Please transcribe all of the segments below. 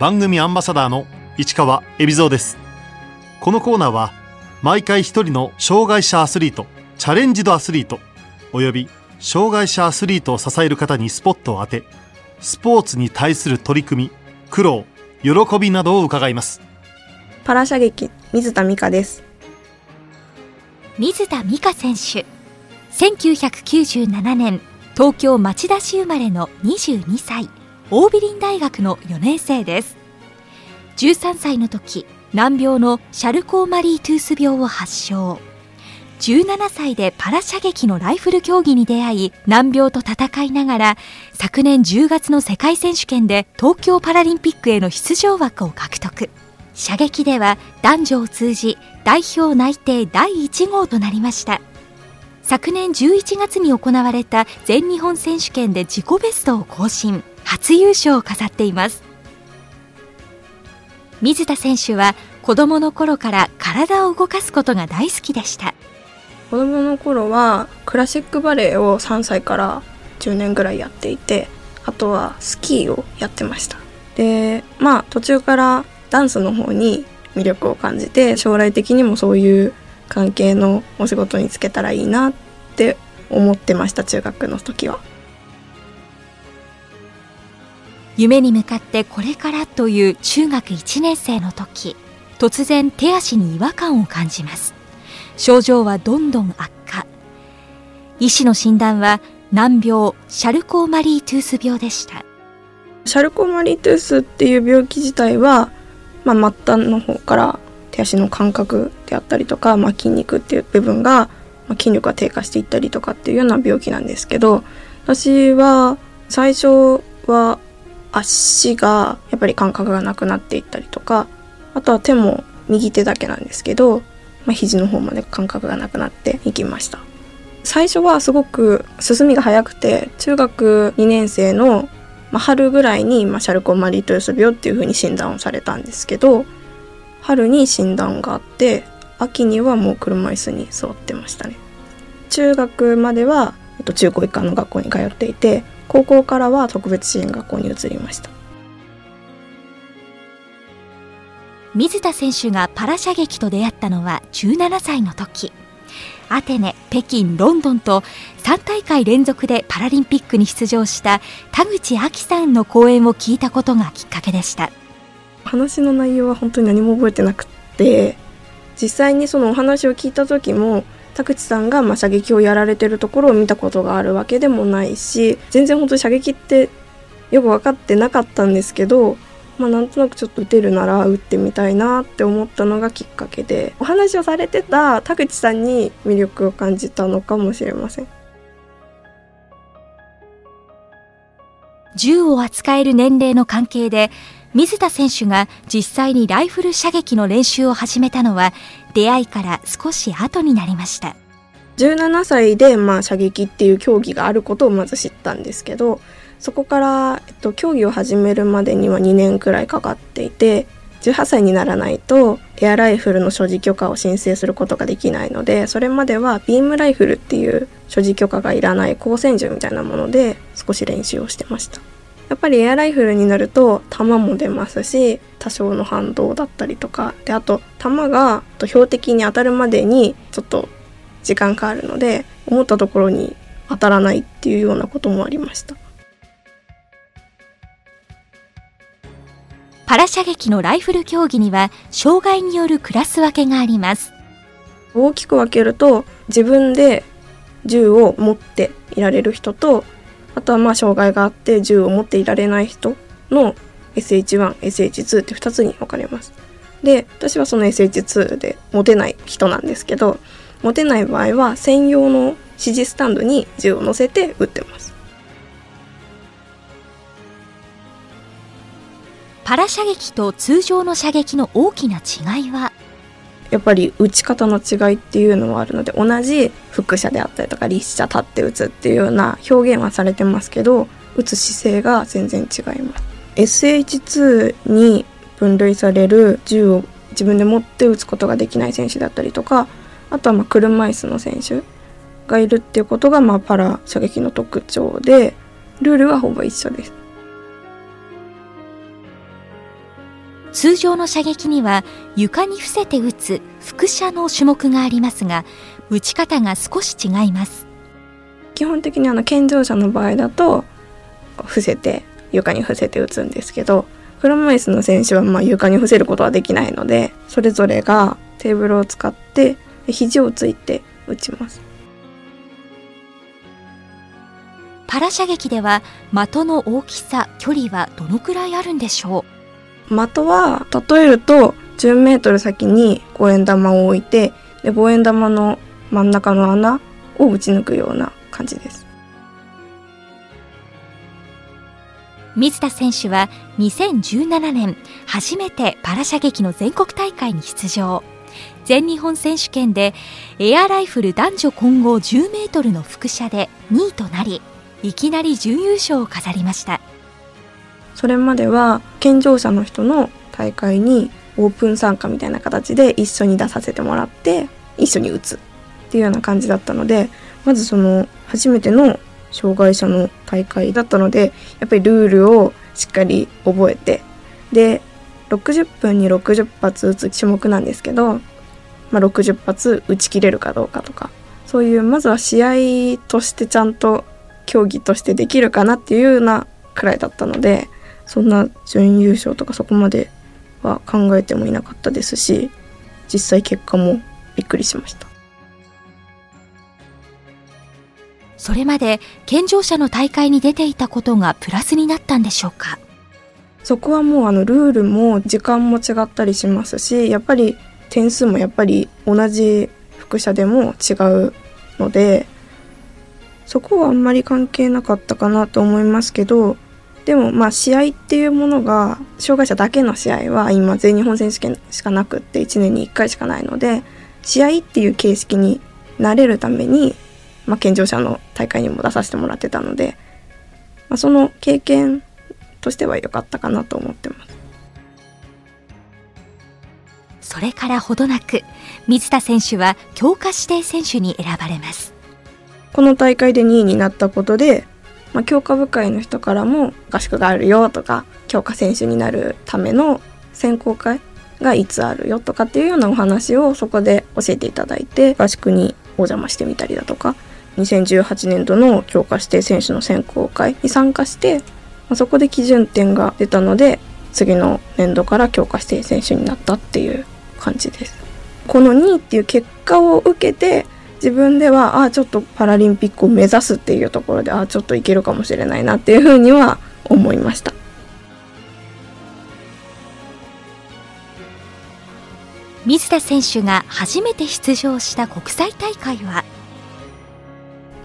番組アンバサダーの市川恵比蔵です。このコーナーは毎回一人の障害者アスリートチャレンジドアスリートおよび障害者アスリートを支える方にスポットを当てスポーツに対する取り組み苦労喜びなどを伺います。パラ射撃水田美香です。水田美香選手。1997年東京町田市生まれの22歳オービリン大学の4年生です。13歳の時難病のシャルコーマリートゥース病を発症。17歳でパラ射撃のライフル競技に出会い難病と戦いながら昨年10月の世界選手権で東京パラリンピックへの出場枠を獲得。射撃では男女を通じ代表内定第1号となりました。昨年11月に行われた全日本選手権で自己ベストを更新。初優勝を飾っています。水田選手は子供の頃から体を動かすことが大好きでした。子供の頃はクラシックバレエを3歳から10年ぐらいやっていてあとはスキーをやってました。でまあ途中からダンスの方に魅力を感じて将来的にもそういう関係のお仕事に就けたらいいなって思ってました中学の時は。夢に向かってこれからという中学1年生の時突然手足に違和感を感じます。症状はどんどん悪化。医師の診断は難病シャルコーマリートゥース病でした。シャルコーマリートゥースっていう病気自体は、まあ、末端の方から手足の感覚であったりとか、まあ、筋肉っていう部分が、まあ、筋力が低下していったりとかっていうような病気なんですけど私は最初は足がやっぱり感覚がなくなっていったりとかあとは手も右手だけなんですけどまあ、肘の方まで感覚がなくなっていきました。最初はすごく進みが早くて中学2年生の、ま、春ぐらいに、まあ、シャルコンマリートヨス病っていう風に診断をされたんですけど春に診断があって秋にはもう車椅子に座ってましたね。中学までは、えっと、中高一貫の学校に通っていて高校からは特別支援学校に移りました。水田選手がパラ射撃と出会ったのは17歳の時。アテネ、北京、ロンドンと3大会連続でパラリンピックに出場した田口亜希さんの講演を聞いたことがきっかけでした。話の内容は本当に何も覚えてなくて実際にそのお話を聞いた時も田口さんがま射撃をやられてるところを見たことがあるわけでもないし全然本当に射撃ってよく分かってなかったんですけどまあ、なんとなくちょっと打てるなら打ってみたいなって思ったのがきっかけでお話をされてた田口さんに魅力を感じたのかもしれません。銃を扱える年齢の関係で水田選手が実際にライフル射撃の練習を始めたのは出会いから少し後になりました。17歳でまあ射撃っていう競技があることをまず知ったんですけどそこから、えっと、競技を始めるまでには2年くらいかかっていて18歳にならないとエアライフルの所持許可を申請することができないのでそれまではビームライフルっていう所持許可がいらない光線銃みたいなもので少し練習をしてました。やっぱりエアライフルになると弾も出ますし多少の反動だったりとか。であと弾が標的に当たるまでにちょっと時間かかるので思ったところに当たらないっていうようなこともありました。パラ射撃のライフル競技には障害によるクラス分けがあります。大きく分けると自分で銃を持っていられる人とあとはまあ障害があって銃を持っていられない人の SH1、SH2 って2つに分かれます。で、私はその SH2 で持てない人なんですけど、持てない場合は専用の指示スタンドに銃を乗せて撃ってます。パラ射撃と通常の射撃の大きな違いはやっぱり打ち方の違いっていうのはあるので同じ輻射であったりとか立射立って打つっていうような表現はされてますけど打つ姿勢が全然違います。SH2 に分類される銃を自分で持って打つことができない選手だったりとかあとはまあ車椅子の選手がいるっていうことがまあパラ射撃の特徴でルールはほぼ一緒です。通常の射撃には床に伏せて打つ輻射の種目がありますが打ち方が少し違います。基本的にあの健常者の場合だと伏せて床に伏せて打つんですけど車椅子の選手はまあ床に伏せることはできないのでそれぞれがテーブルを使って肘をついて打ちます。パラ射撃では的の大きさ距離はどのくらいあるんでしょう？的は例えると10メートル先に5円玉を置いてで5円玉の真ん中の穴を打ち抜くような感じです。水田選手は2017年初めてパラ射撃の全国大会に出場。全日本選手権でエアライフル男女混合10メートルの輻射で2位となりいきなり準優勝を飾りました。それまでは健常者の人の大会にオープン参加みたいな形で一緒に出させてもらって一緒に打つっていうような感じだったのでまずその初めての障害者の大会だったのでやっぱりルールをしっかり覚えてで60分に60発打つ種目なんですけど、まあ、60発打ち切れるかどうかとかそういうまずは試合としてちゃんと競技としてできるかなっていうようなくらいだったのでそんな準優勝とかそこまでは考えてもいなかったですし実際結果もびっくりしました。それまで健常者の大会に出ていたことがプラスになったんでしょうか？そこはもうあのルールも時間も違ったりしますしやっぱり点数もやっぱり同じ副射でも違うのでそこはあんまり関係なかったかなと思いますけどでもまあ試合っていうものが障害者だけの試合は今全日本選手権しかなくって1年に1回しかないので試合っていう形式になれるためにまあ、健常者の大会にも出させてもらってたので、まあ、その経験としては良かったかなと思ってます。それからほどなく水田選手は強化指定選手に選ばれます。この大会で2位になったことで、まあ、強化部会の人からも合宿があるよとか強化選手になるための選考会がいつあるよとかっていうようなお話をそこで教えていただいて合宿にお邪魔してみたりだとか2018年度の強化指定選手の選考会に参加して、ま、そこで基準点が出たので次の年度から強化指定選手になったっていう感じです。この2位っていう結果を受けて自分ではああちょっとパラリンピックを目指すっていうところでああちょっといけるかもしれないなっていうふうには思いました。水田選手が初めて出場した国際大会は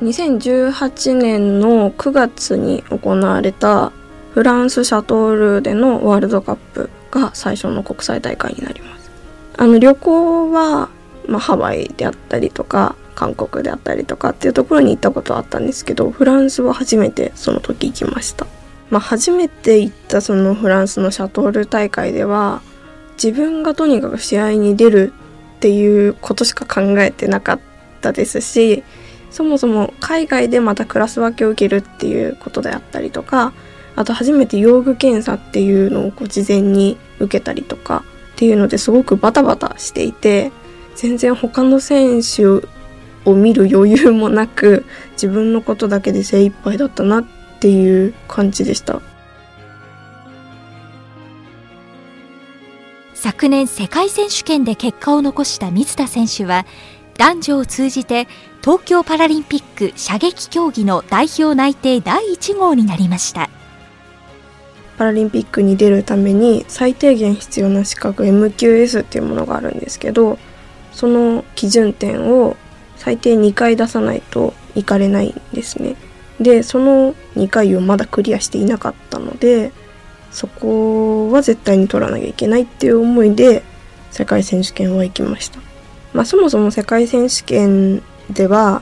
？2018年の9月に行われたフランス・シャトールでのワールドカップが最初の国際大会になります。あの旅行は、まあ、ハワイであったりとか韓国であったりとかっていうところに行ったことあったんですけどフランスは初めてその時行きました。まあ、初めて行ったそのフランスのシャトール大会では自分がとにかく試合に出るっていうことしか考えてなかったですしそもそも海外でまたクラス分けを受けるっていうことであったりとかあと初めて用具検査っていうのをこう事前に受けたりとかっていうのですごくバタバタしていて全然他の選手を見る余裕もなく自分のことだけで精一杯だったなっていう感じでした。昨年世界選手権で結果を残した水田選手は男女を通じて東京パラリンピック射撃競技の代表内定第1号になりました。パラリンピックに出るために最低限必要な資格 MQS っていうものがあるんですけどその基準点を最低2回出さないと行かれないんですね。でその2回をまだクリアしていなかったのでそこは絶対に取らなきゃいけないっていう思いで世界選手権は行きました。まあ、そもそも世界選手権では、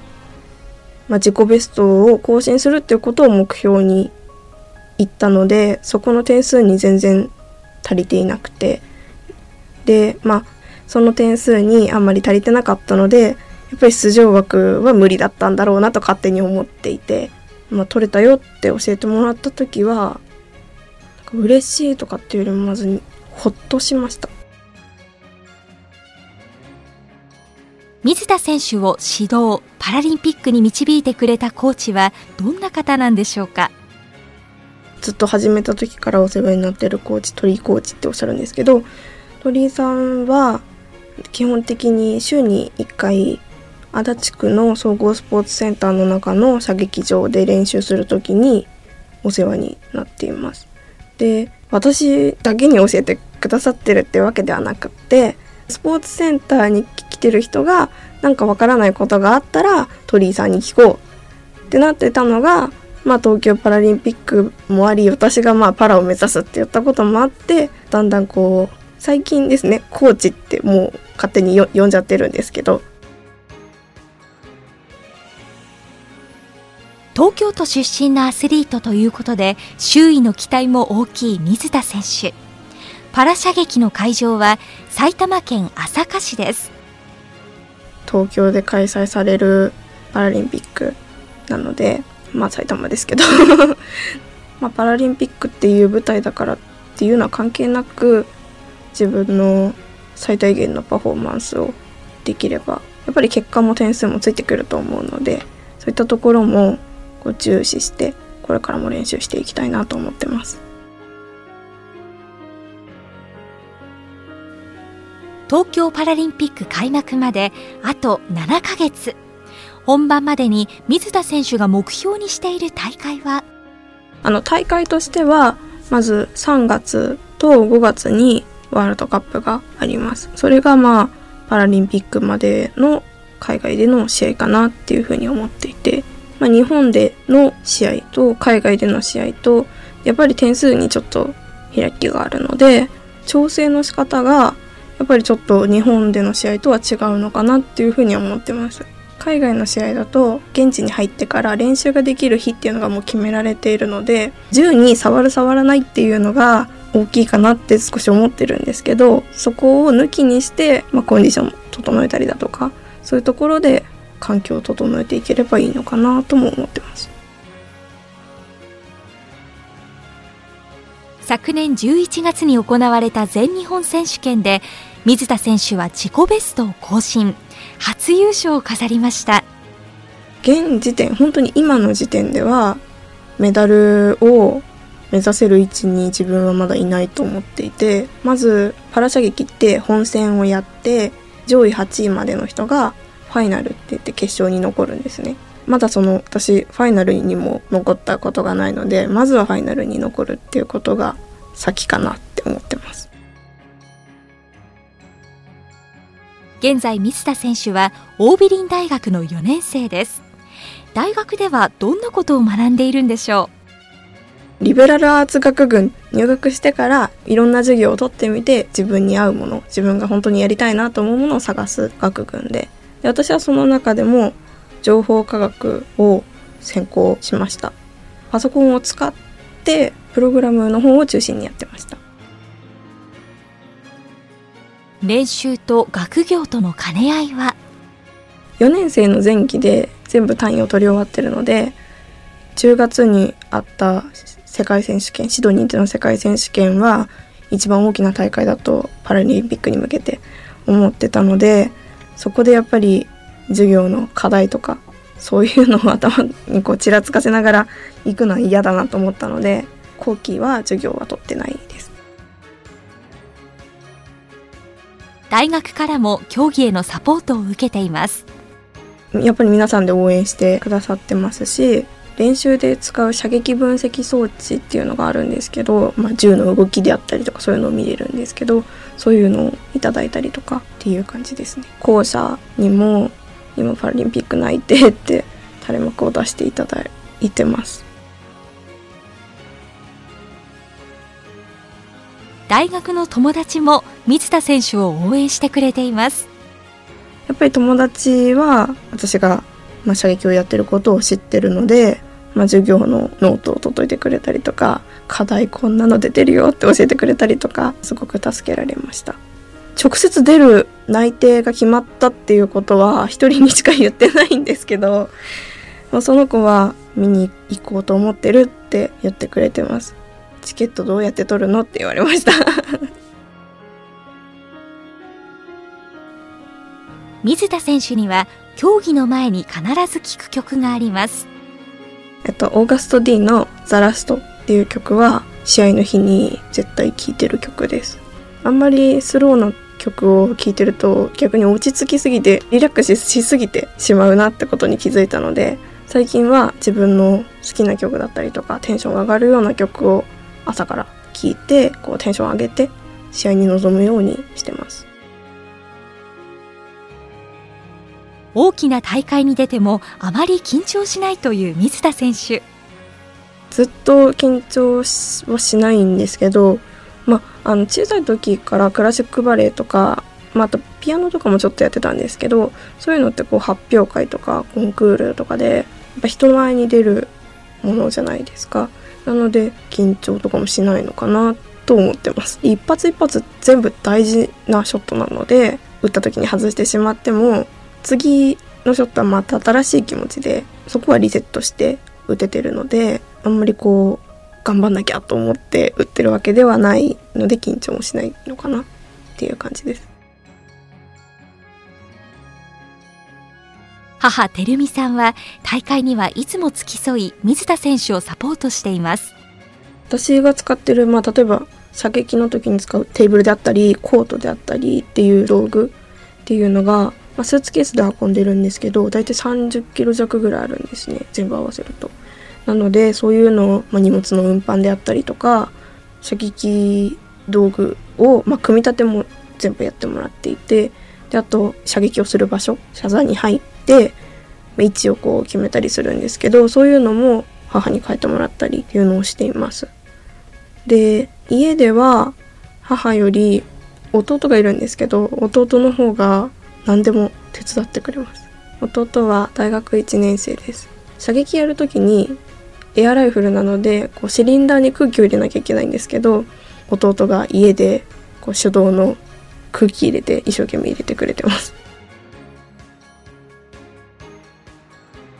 まあ、自己ベストを更新するっていうことを目標に行ったのでそこの点数に全然足りていなくて。でまあその点数にあんまり足りてなかったのでやっぱり出場枠は無理だったんだろうなと勝手に思っていて、まあ、取れたよって教えてもらった時は嬉しいとかっていうよりもまずほっとしました。水田選手を指導パラリンピックに導いてくれたコーチはどんな方なんでしょうか？ずっと始めた時からお世話になってるコーチ鳥居コーチっておっしゃるんですけど鳥居さんは基本的に週に1回足立区の総合スポーツセンターの中の射撃場で練習する時にお世話になっています。で私だけに教えてくださってるってわけではなくってスポーツセンターに来てる人がなんかわからないことがあったら鳥居さんに聞こうってなってたのがまあ、東京パラリンピックもあり私がまあパラを目指すって言ったこともあってだんだんこう最近ですねコーチってもう勝手に呼んじゃってるんですけど東京都出身のアスリートということで周囲の期待も大きい水田選手。パラ射撃の会場は埼玉県朝霞市です。東京で開催されるパラリンピックなのでまあ埼玉ですけど。まあパラリンピックっていう舞台だからっていうのは関係なく自分の最大限のパフォーマンスをできればやっぱり結果も点数もついてくると思うのでそういったところもこう重視してこれからも練習していきたいなと思ってます。東京パラリンピック開幕まであと7ヶ月。本番までに水田選手が目標にしている大会は？あの大会としてはまず3月と5月にワールドカップがあります。それがまあパラリンピックまでの海外での試合かなっていうふうに思っていて、まあ、日本での試合と海外での試合とやっぱり点数にちょっと開きがあるので調整の仕方がやっぱりちょっと日本での試合とは違うのかなっていうふうに思ってます。海外の試合だと現地に入ってから練習ができる日っていうのがもう決められているので銃に触る触らないっていうのが大きいかなって少し思ってるんですけどそこを抜きにして、まあ、コンディションを整えたりだとかそういうところで環境を整えていければいいのかなとも思ってます。昨年11月に行われた全日本選手権で水田選手は自己ベストを更新。初優勝を飾りました。現時点本当に今の時点ではメダルを目指せる位置に自分はまだいないと思っていてまずパラ射撃って本戦をやって上位8位までの人がファイナルって言って決勝に残るんですね。まだその私ファイナルにも残ったことがないのでまずはファイナルに残るっていうことが先かなって思ってます。現在水田選手はオービリン大学の4年生です。大学ではどんなことを学んでいるんでしょう？リベラルアーツ学群入学してからいろんな授業を取ってみて自分に合うもの自分が本当にやりたいなと思うものを探す学群でで私はその中でも情報科学を専攻しました。パソコンを使ってプログラムの方を中心にやってました。練習と学業との兼ね合いは？4年生の前期で全部単位を取り終わってるので10月にあった世界選手権シドニーでの世界選手権は一番大きな大会だとパラリンピックに向けて思ってたのでそこでやっぱり授業の課題とかそういうのを頭にこうちらつかせながら行くのは嫌だなと思ったので後期は授業は取ってないです。大学からも競技へのサポートを受けています。やっぱり皆さんで応援してくださってますし練習で使う射撃分析装置っていうのがあるんですけど、まあ、銃の動きであったりとかそういうのを見れるんですけどそういうのをいただいたりとかっていう感じですね。校舎にも今パラリンピック内定って垂れ幕を出していただいてます。大学の友達も水田選手を応援してくれています。やっぱり友達は私が、まあ、射撃をやってることを知ってるので、まあ、授業のノートを届いてくれたりとか課題こんなの出てるよって教えてくれたりとかすごく助けられました。直接出る内定が決まったっていうことは一人にしか言ってないんですけど、まあ、その子は見に行こうと思ってるって言ってくれてます。チケットどうやって取るのって言われました。水田選手には競技の前に必ず聴く曲があります。えっと、オーガスト D の「ザ・ラスト」っていう曲は試合の日に絶対聴いてる曲です。あんまりスローの曲を聴いてると逆に落ち着きすぎてリラックスしすぎてしまうなってことに気づいたので最近は自分の好きな曲だったりとかテンション上がるような曲を朝から聴いてこうテンション上げて試合に臨むようにしてます。大きな大会に出てもあまり緊張しないという水田選手。ずっと緊張はしないんですけど、まあ、あの小さい時からクラシックバレエとか、まあ、あとピアノとかもちょっとやってたんですけどそういうのってこう発表会とかコンクールとかでやっぱ人前に出るものじゃないですか。なので緊張とかもしないのかなと思ってます。一発一発全部大事なショットなので打った時に外してしまっても次のショットはまた新しい気持ちでそこはリセットして打ててるのであんまりこう頑張んなきゃと思って打ってるわけではないので緊張もしないのかなっていう感じです。母照美さんは大会にはいつも付き添い水田選手をサポートしています。私が使ってる、まあ、例えば射撃の時に使うテーブルであったりコートであったりっていう道具っていうのがまあ、スーツケースで運んでるんですけど大体30キロ弱ぐらいあるんですね全部合わせると。なのでそういうのを、まあ、荷物の運搬であったりとか射撃道具を、まあ、組み立ても全部やってもらっていてであと射撃をする場所射座に入ってま位置をこう決めたりするんですけどそういうのも母に変えてもらったりっていうのをしています。で家では母より弟がいるんですけど弟の方が何でも手伝ってくれます。弟は大学1年生です。射撃やる時にエアライフルなのでこうシリンダーに空気を入れなきゃいけないんですけど弟が家でこう手動の空気入れて一生懸命入れてくれてます。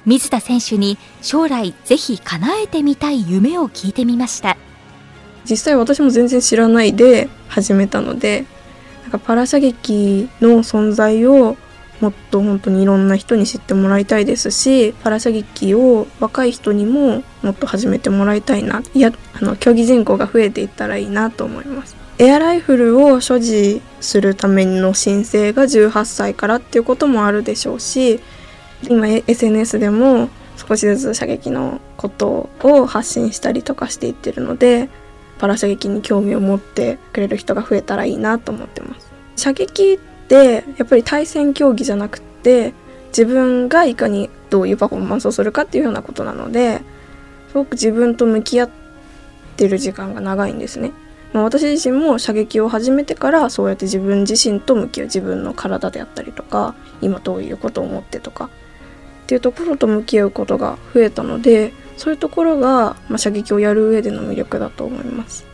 水田選手に将来ぜひ叶えてみたい夢を聞いてみました。実際私も全然知らないで始めたのでパラ射撃の存在をもっと本当にいろんな人に知ってもらいたいですしパラ射撃を若い人にももっと始めてもらいたいな。いやあの競技人口が増えていったらいいなと思います。エアライフルを所持するための申請が18歳からっていうこともあるでしょうし今 SNS でも少しずつ射撃のことを発信したりとかしていってるのでパラ射撃に興味を持ってくれる人が増えたらいいなと思ってます。射撃ってやっぱり対戦競技じゃなくて自分がいかにどういうパフォーマンスをするかっていうようなことなのですごく自分と向き合ってる時間が長いんですね。ま、私自身も射撃を始めてからそうやって自分自身と向き合う。自分の体であったりとか今どういうことを思ってとか。っていうところと向き合うことが増えたのでそういうところが、まあ、射撃をやる上での魅力だと思います。